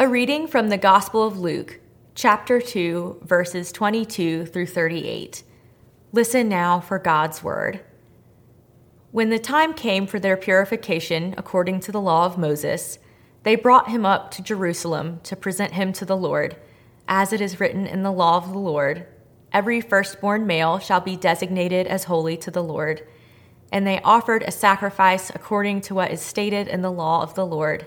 A reading from the Gospel of Luke, chapter 2, verses 22 through 38. Listen now for God's word. When the time came for their purification according to the law of Moses, they brought him up to Jerusalem to present him to the Lord, as it is written in the law of the Lord Every firstborn male shall be designated as holy to the Lord. And they offered a sacrifice according to what is stated in the law of the Lord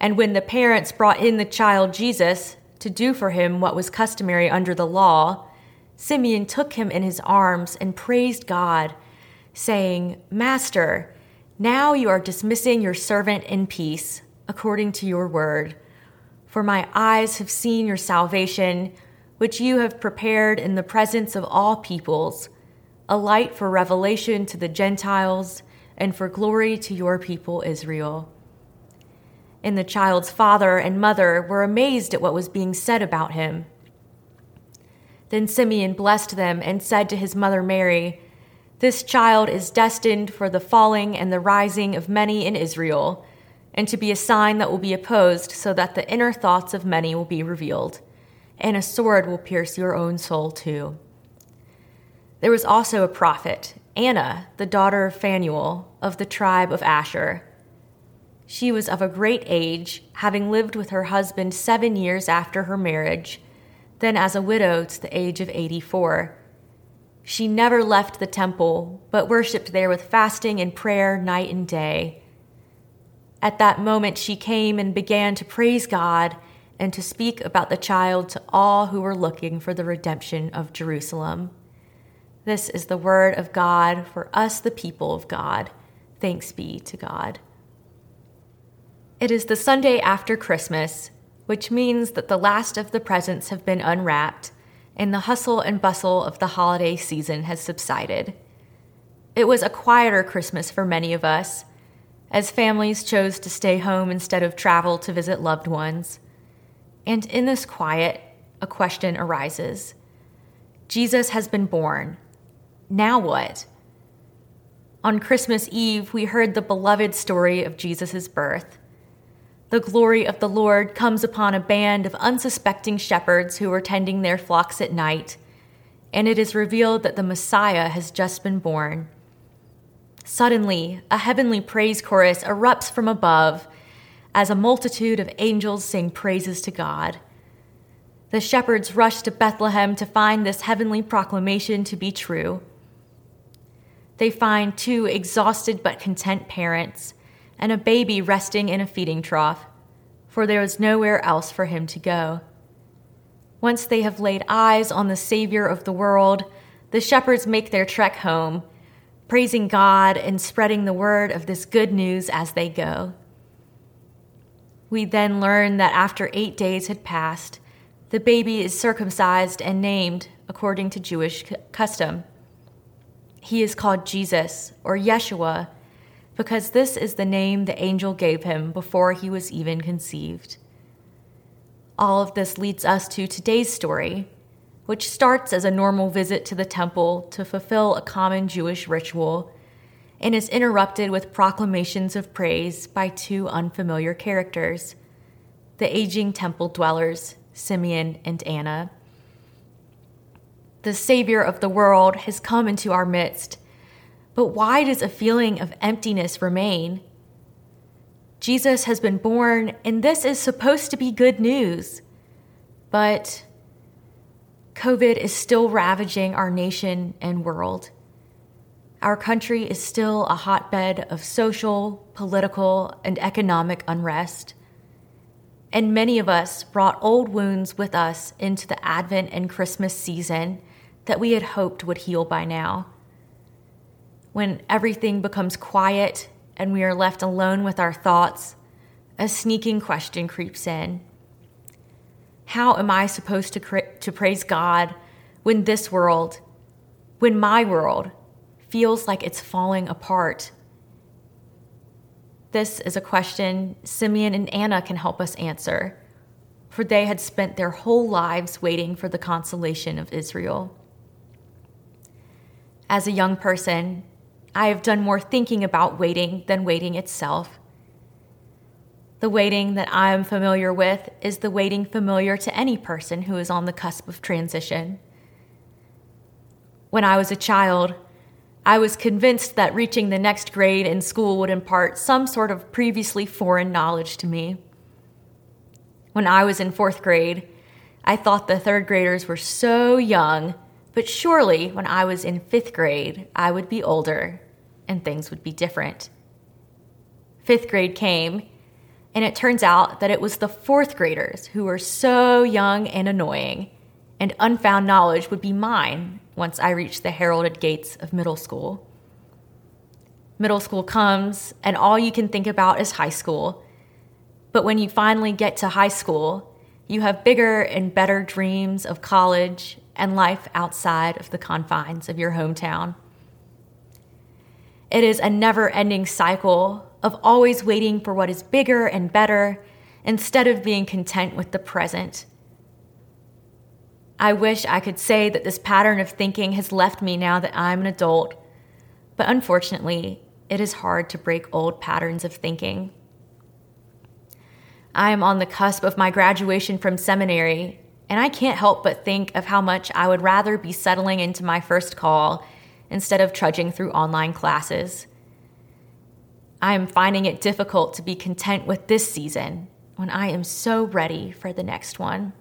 and when the parents brought in the child Jesus to do for him what was customary under the law, Simeon took him in his arms and praised God, saying, Master, now you are dismissing your servant in peace, according to your word. For my eyes have seen your salvation, which you have prepared in the presence of all peoples, a light for revelation to the Gentiles and for glory to your people Israel and the child's father and mother were amazed at what was being said about him. Then Simeon blessed them and said to his mother Mary, This child is destined for the falling and the rising of many in Israel, and to be a sign that will be opposed, so that the inner thoughts of many will be revealed, and a sword will pierce your own soul too. There was also a prophet, Anna, the daughter of Phanuel, of the tribe of Asher. She was of a great age, having lived with her husband seven years after her marriage, then as a widow to the age of 84. She never left the temple, but worshipped there with fasting and prayer night and day. At that moment, she came and began to praise God and to speak about the child to all who were looking for the redemption of Jerusalem. This is the word of God for us, the people of God. Thanks be to God. It is the Sunday after Christmas, which means that the last of the presents have been unwrapped and the hustle and bustle of the holiday season has subsided. It was a quieter Christmas for many of us, as families chose to stay home instead of travel to visit loved ones. And in this quiet, a question arises Jesus has been born. Now what? On Christmas Eve, we heard the beloved story of Jesus' birth. The glory of the Lord comes upon a band of unsuspecting shepherds who are tending their flocks at night, and it is revealed that the Messiah has just been born. Suddenly, a heavenly praise chorus erupts from above as a multitude of angels sing praises to God. The shepherds rush to Bethlehem to find this heavenly proclamation to be true. They find two exhausted but content parents and a baby resting in a feeding trough, for there is nowhere else for him to go. Once they have laid eyes on the Savior of the world, the shepherds make their trek home, praising God and spreading the word of this good news as they go. We then learn that after eight days had passed, the baby is circumcised and named according to Jewish custom. He is called Jesus or Yeshua because this is the name the angel gave him before he was even conceived. All of this leads us to today's story, which starts as a normal visit to the temple to fulfill a common Jewish ritual and is interrupted with proclamations of praise by two unfamiliar characters the aging temple dwellers, Simeon and Anna. The Savior of the world has come into our midst but why does a feeling of emptiness remain? Jesus has been born, and this is supposed to be good news. But COVID is still ravaging our nation and world. Our country is still a hotbed of social, political, and economic unrest. And many of us brought old wounds with us into the Advent and Christmas season that we had hoped would heal by now when everything becomes quiet and we are left alone with our thoughts, a sneaking question creeps in How am I supposed to, cra- to praise God when this world, when my world, feels like it's falling apart? This is a question Simeon and Anna can help us answer, for they had spent their whole lives waiting for the consolation of Israel. As a young person, I have done more thinking about waiting than waiting itself. The waiting that I am familiar with is the waiting familiar to any person who is on the cusp of transition. When I was a child, I was convinced that reaching the next grade in school would impart some sort of previously foreign knowledge to me. When I was in fourth grade, I thought the third graders were so young but surely, when I was in fifth grade, I would be older and things would be different. Fifth grade came, and it turns out that it was the fourth graders who were so young and annoying, and unfound knowledge would be mine once I reached the heralded gates of middle school. Middle school comes, and all you can think about is high school. But when you finally get to high school, you have bigger and better dreams of college and life outside of the confines of your hometown. It is a never ending cycle of always waiting for what is bigger and better instead of being content with the present. I wish I could say that this pattern of thinking has left me now that I'm an adult, but unfortunately, it is hard to break old patterns of thinking. I am on the cusp of my graduation from seminary, and I can't help but think of how much I would rather be settling into my first call instead of trudging through online classes. I am finding it difficult to be content with this season when I am so ready for the next one.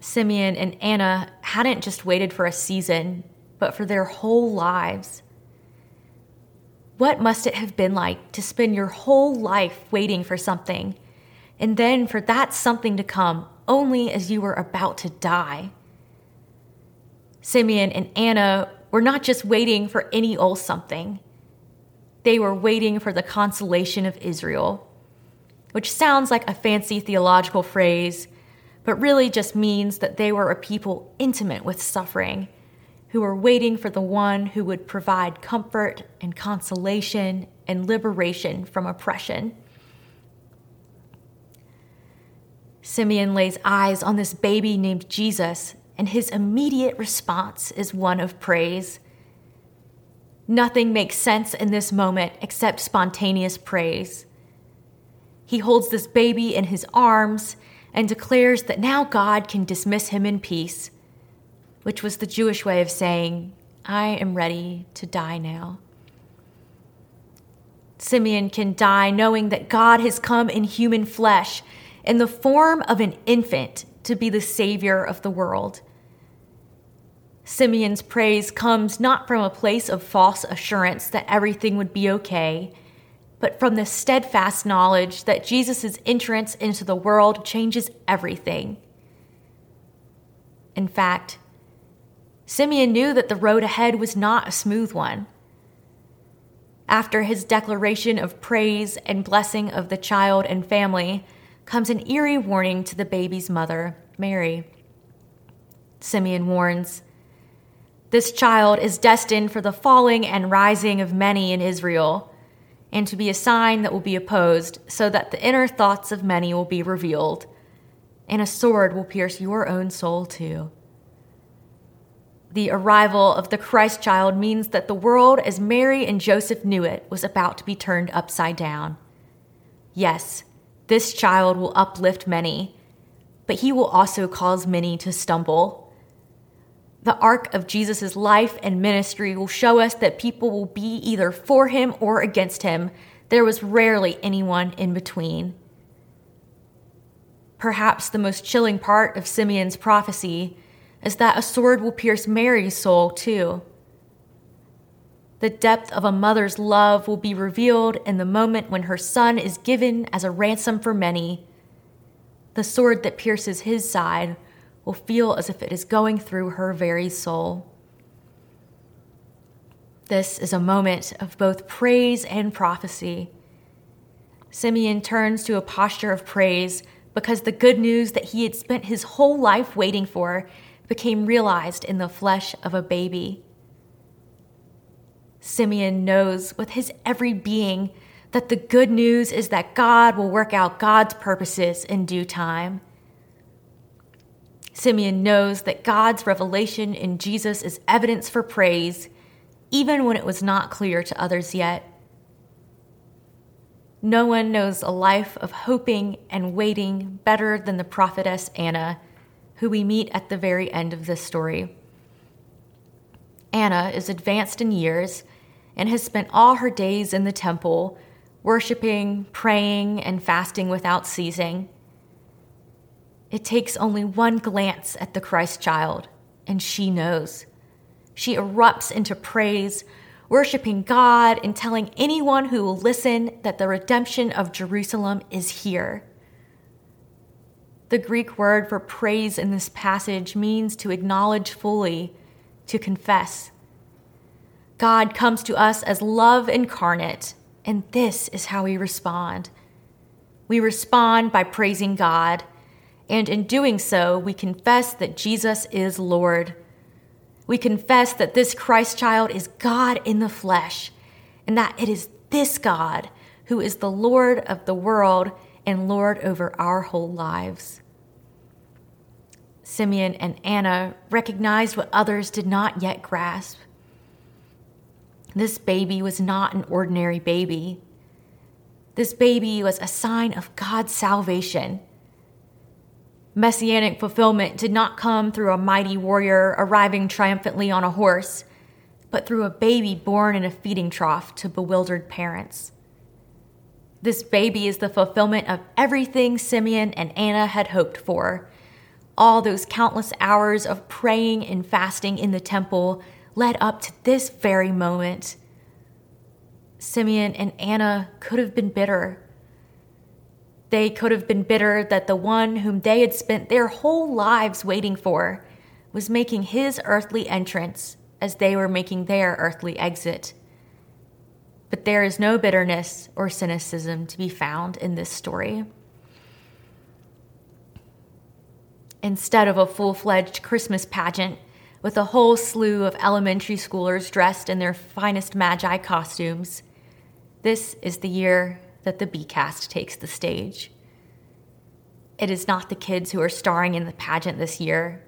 Simeon and Anna hadn't just waited for a season, but for their whole lives. What must it have been like to spend your whole life waiting for something? and then for that something to come only as you were about to die. Simeon and Anna were not just waiting for any old something, they were waiting for the consolation of Israel, which sounds like a fancy theological phrase, but really just means that they were a people intimate with suffering, who were waiting for the one who would provide comfort and consolation and liberation from oppression. Simeon lays eyes on this baby named Jesus, and his immediate response is one of praise. Nothing makes sense in this moment except spontaneous praise. He holds this baby in his arms and declares that now God can dismiss him in peace, which was the Jewish way of saying, I am ready to die now. Simeon can die knowing that God has come in human flesh in the form of an infant to be the Savior of the world. Simeon's praise comes not from a place of false assurance that everything would be okay, but from the steadfast knowledge that Jesus' entrance into the world changes everything. In fact, Simeon knew that the road ahead was not a smooth one. After his declaration of praise and blessing of the child and family, comes an eerie warning to the baby's mother, Mary. Simeon warns This child is destined for the falling and rising of many in Israel, and to be a sign that will be opposed, so that the inner thoughts of many will be revealed, and a sword will pierce your own soul too. The arrival of the Christ child means that the world, as Mary and Joseph knew it, was about to be turned upside down. Yes, this child will uplift many, but he will also cause many to stumble. The arc of Jesus' life and ministry will show us that people will be either for him or against him. There was rarely anyone in between. Perhaps the most chilling part of Simeon's prophecy is that a sword will pierce Mary's soul too. The depth of a mother's love will be revealed in the moment when her son is given as a ransom for many. The sword that pierces his side will feel as if it is going through her very soul. This is a moment of both praise and prophecy. Simeon turns to a posture of praise because the good news that he had spent his whole life waiting for became realized in the flesh of a baby. Simeon knows with his every being that the good news is that God will work out God's purposes in due time. Simeon knows that God's revelation in Jesus is evidence for praise, even when it was not clear to others yet. No one knows a life of hoping and waiting better than the prophetess Anna, who we meet at the very end of this story. Anna is advanced in years and has spent all her days in the temple, worshiping, praying, and fasting without ceasing. It takes only one glance at the Christ child, and she knows. She erupts into praise, worshiping God and telling anyone who will listen that the redemption of Jerusalem is here. The Greek word for praise in this passage means to acknowledge fully, to confess. God comes to us as love incarnate, and this is how we respond. We respond by praising God and in doing so, we confess that Jesus is Lord. We confess that this Christ child is God in the flesh, and that it is this God who is the Lord of the world and Lord over our whole lives. Simeon and Anna recognized what others did not yet grasp. This baby was not an ordinary baby. This baby was a sign of God's salvation Messianic fulfillment did not come through a mighty warrior arriving triumphantly on a horse, but through a baby born in a feeding trough to bewildered parents. This baby is the fulfillment of everything Simeon and Anna had hoped for. All those countless hours of praying and fasting in the temple led up to this very moment. Simeon and Anna could have been bitter they could have been bitter that the one whom they had spent their whole lives waiting for was making his earthly entrance as they were making their earthly exit. But there is no bitterness or cynicism to be found in this story. Instead of a full fledged Christmas pageant with a whole slew of elementary schoolers dressed in their finest magi costumes, this is the year that the B cast takes the stage. It is not the kids who are starring in the pageant this year,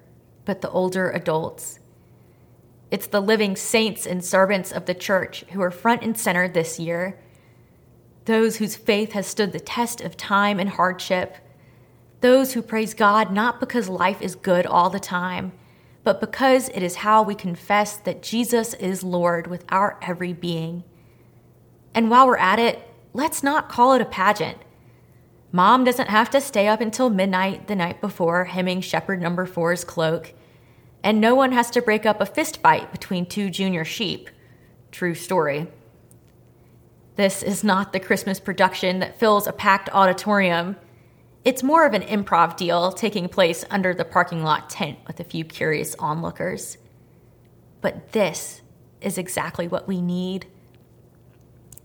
but the older adults. It's the living saints and servants of the church who are front and center this year. Those whose faith has stood the test of time and hardship. Those who praise God not because life is good all the time, but because it is how we confess that Jesus is Lord with our every being. And while we're at it, let's not call it a pageant. Mom doesn't have to stay up until midnight the night before hemming shepherd number four's cloak, and no one has to break up a fist fight between two junior sheep. True story. This is not the Christmas production that fills a packed auditorium. It's more of an improv deal taking place under the parking lot tent with a few curious onlookers. But this is exactly what we need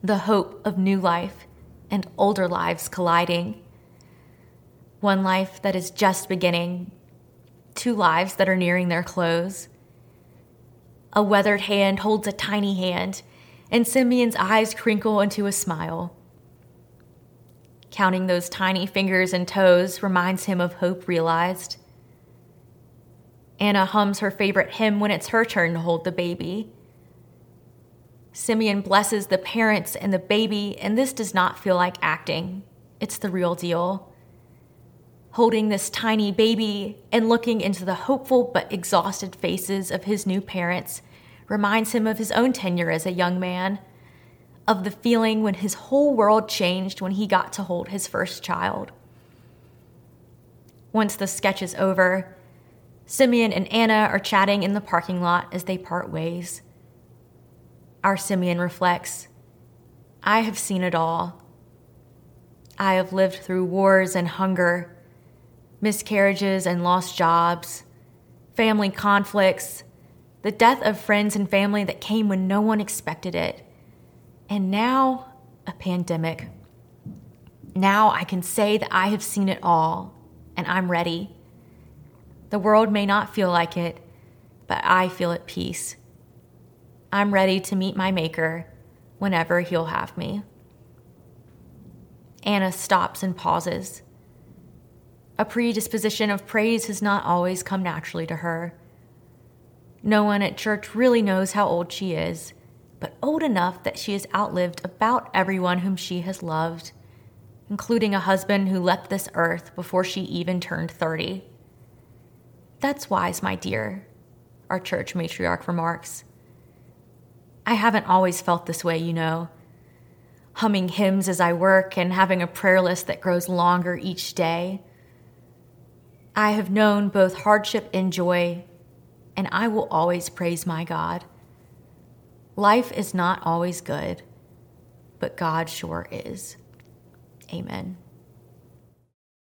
the hope of new life and older lives colliding. One life that is just beginning, two lives that are nearing their close. A weathered hand holds a tiny hand, and Simeon's eyes crinkle into a smile. Counting those tiny fingers and toes reminds him of hope realized. Anna hums her favorite hymn when it's her turn to hold the baby. Simeon blesses the parents and the baby, and this does not feel like acting. It's the real deal. Holding this tiny baby and looking into the hopeful but exhausted faces of his new parents reminds him of his own tenure as a young man, of the feeling when his whole world changed when he got to hold his first child. Once the sketch is over, Simeon and Anna are chatting in the parking lot as they part ways. Our Simeon reflects I have seen it all. I have lived through wars and hunger, miscarriages and lost jobs, family conflicts, the death of friends and family that came when no one expected it, and now a pandemic. Now I can say that I have seen it all, and I'm ready. The world may not feel like it, but I feel at peace. I'm ready to meet my Maker whenever He'll have me. Anna stops and pauses. A predisposition of praise has not always come naturally to her. No one at church really knows how old she is, but old enough that she has outlived about everyone whom she has loved, including a husband who left this earth before she even turned 30. That's wise, my dear, our church matriarch remarks. I haven't always felt this way, you know. Humming hymns as I work and having a prayer list that grows longer each day. I have known both hardship and joy, and I will always praise my God. Life is not always good, but God sure is. Amen.